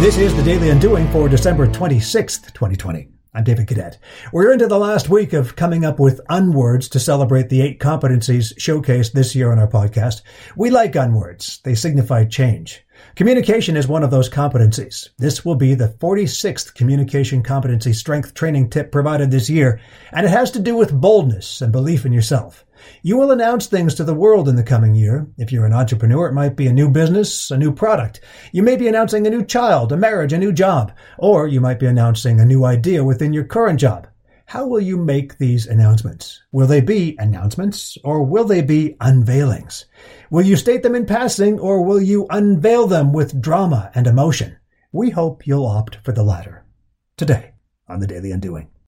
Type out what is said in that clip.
This is the Daily Undoing for December 26th, 2020. I'm David Cadet. We're into the last week of coming up with unwords to celebrate the eight competencies showcased this year on our podcast. We like unwords. They signify change. Communication is one of those competencies. This will be the 46th communication competency strength training tip provided this year, and it has to do with boldness and belief in yourself. You will announce things to the world in the coming year. If you're an entrepreneur, it might be a new business, a new product. You may be announcing a new child, a marriage, a new job, or you might be announcing a new idea within your current job. How will you make these announcements? Will they be announcements or will they be unveilings? Will you state them in passing or will you unveil them with drama and emotion? We hope you'll opt for the latter. Today on the Daily Undoing.